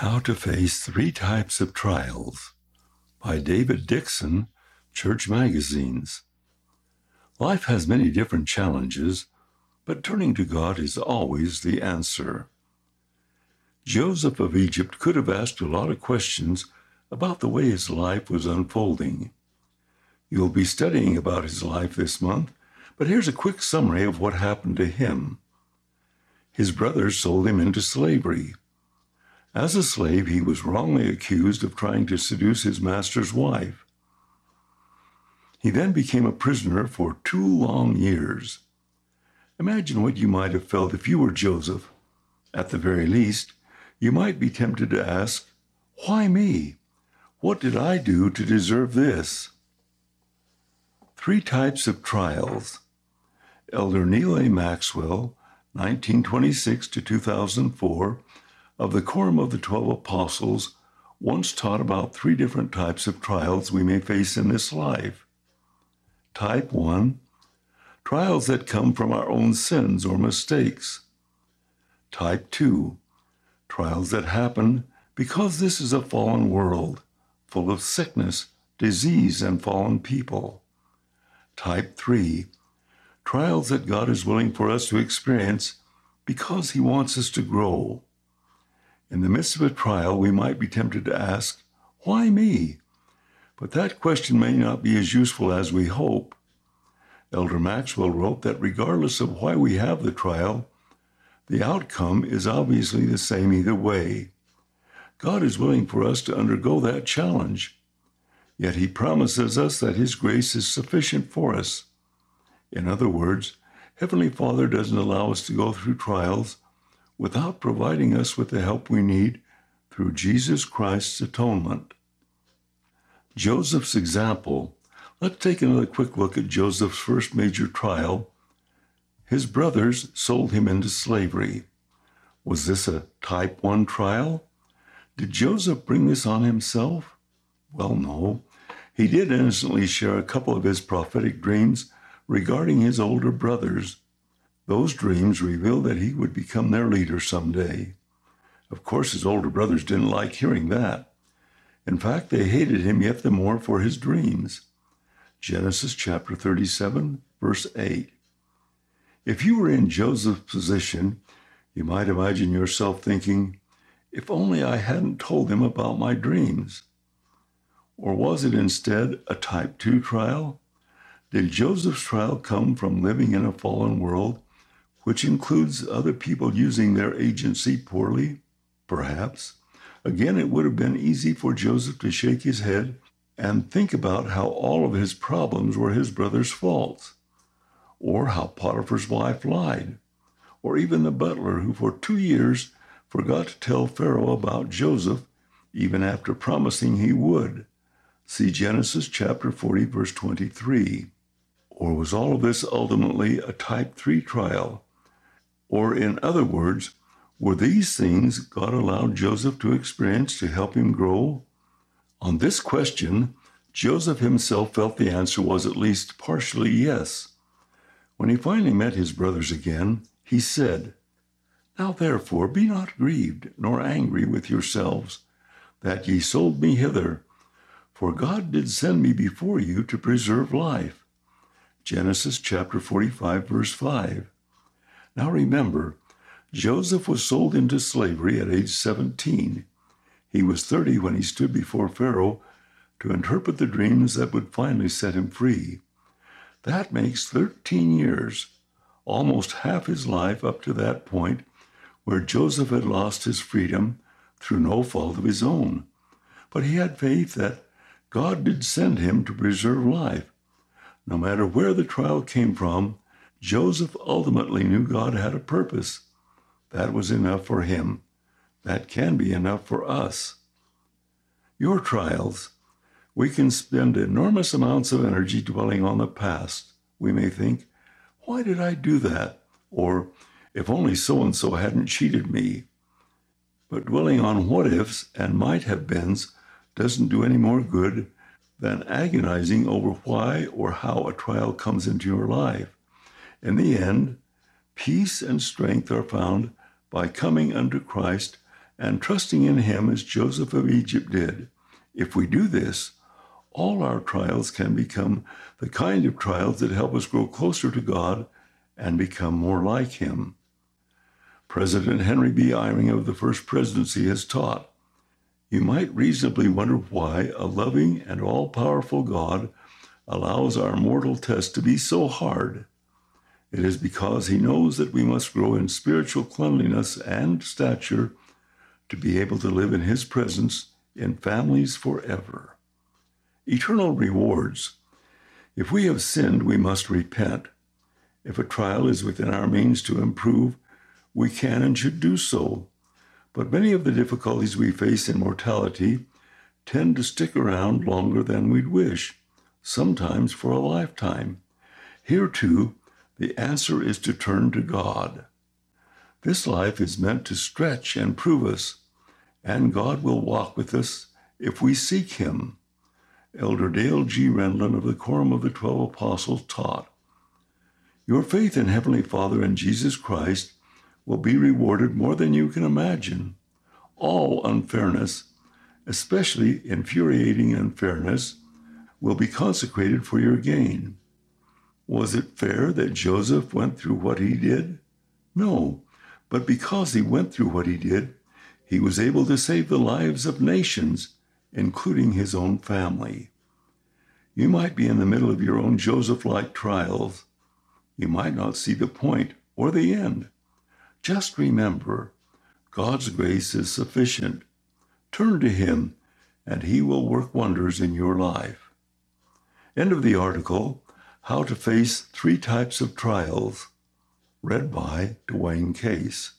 How to Face Three Types of Trials by David Dickson, Church Magazines. Life has many different challenges, but turning to God is always the answer. Joseph of Egypt could have asked a lot of questions about the way his life was unfolding. You'll be studying about his life this month, but here's a quick summary of what happened to him. His brothers sold him into slavery. As a slave, he was wrongly accused of trying to seduce his master's wife. He then became a prisoner for two long years. Imagine what you might have felt if you were Joseph. At the very least, you might be tempted to ask, Why me? What did I do to deserve this? Three types of trials. Elder Neal A. Maxwell, 1926 to 2004, of the Quorum of the Twelve Apostles once taught about three different types of trials we may face in this life. Type 1 Trials that come from our own sins or mistakes. Type 2 Trials that happen because this is a fallen world, full of sickness, disease, and fallen people. Type 3 Trials that God is willing for us to experience because He wants us to grow. In the midst of a trial, we might be tempted to ask, Why me? But that question may not be as useful as we hope. Elder Maxwell wrote that regardless of why we have the trial, the outcome is obviously the same either way. God is willing for us to undergo that challenge, yet He promises us that His grace is sufficient for us. In other words, Heavenly Father doesn't allow us to go through trials without providing us with the help we need through Jesus Christ's atonement. Joseph's example. Let's take another quick look at Joseph's first major trial. His brothers sold him into slavery. Was this a type 1 trial? Did Joseph bring this on himself? Well, no. He did innocently share a couple of his prophetic dreams regarding his older brothers. Those dreams revealed that he would become their leader someday. Of course, his older brothers didn't like hearing that. In fact, they hated him yet the more for his dreams. Genesis chapter 37, verse 8. If you were in Joseph's position, you might imagine yourself thinking, if only I hadn't told them about my dreams. Or was it instead a type 2 trial? Did Joseph's trial come from living in a fallen world which includes other people using their agency poorly? Perhaps. Again, it would have been easy for Joseph to shake his head and think about how all of his problems were his brother's faults, or how Potiphar's wife lied, or even the butler who for two years forgot to tell Pharaoh about Joseph even after promising he would. See Genesis chapter 40, verse 23. Or was all of this ultimately a type 3 trial or, in other words, were these things God allowed Joseph to experience to help him grow? On this question, Joseph himself felt the answer was at least partially yes. When he finally met his brothers again, he said, Now therefore be not grieved, nor angry with yourselves, that ye sold me hither, for God did send me before you to preserve life. Genesis chapter 45, verse 5. Now remember, Joseph was sold into slavery at age 17. He was 30 when he stood before Pharaoh to interpret the dreams that would finally set him free. That makes 13 years, almost half his life up to that point, where Joseph had lost his freedom through no fault of his own. But he had faith that God did send him to preserve life. No matter where the trial came from, Joseph ultimately knew God had a purpose. That was enough for him. That can be enough for us. Your trials. We can spend enormous amounts of energy dwelling on the past. We may think, why did I do that? Or, if only so and so hadn't cheated me. But dwelling on what ifs and might have beens doesn't do any more good than agonizing over why or how a trial comes into your life. In the end, peace and strength are found by coming unto Christ and trusting in Him as Joseph of Egypt did. If we do this, all our trials can become the kind of trials that help us grow closer to God and become more like Him. President Henry B. Eyring of the First Presidency has taught you might reasonably wonder why a loving and all powerful God allows our mortal test to be so hard. It is because He knows that we must grow in spiritual cleanliness and stature to be able to live in His presence in families forever. Eternal rewards. If we have sinned, we must repent. If a trial is within our means to improve, we can and should do so. But many of the difficulties we face in mortality tend to stick around longer than we'd wish, sometimes for a lifetime. Here, too, the answer is to turn to God. This life is meant to stretch and prove us, and God will walk with us if we seek Him. Elder Dale G. Renlund of the Quorum of the Twelve Apostles taught Your faith in Heavenly Father and Jesus Christ will be rewarded more than you can imagine. All unfairness, especially infuriating unfairness, will be consecrated for your gain. Was it fair that Joseph went through what he did? No, but because he went through what he did, he was able to save the lives of nations, including his own family. You might be in the middle of your own Joseph like trials. You might not see the point or the end. Just remember, God's grace is sufficient. Turn to Him, and He will work wonders in your life. End of the article How to Face Three Types of Trials, read by Dwayne Case.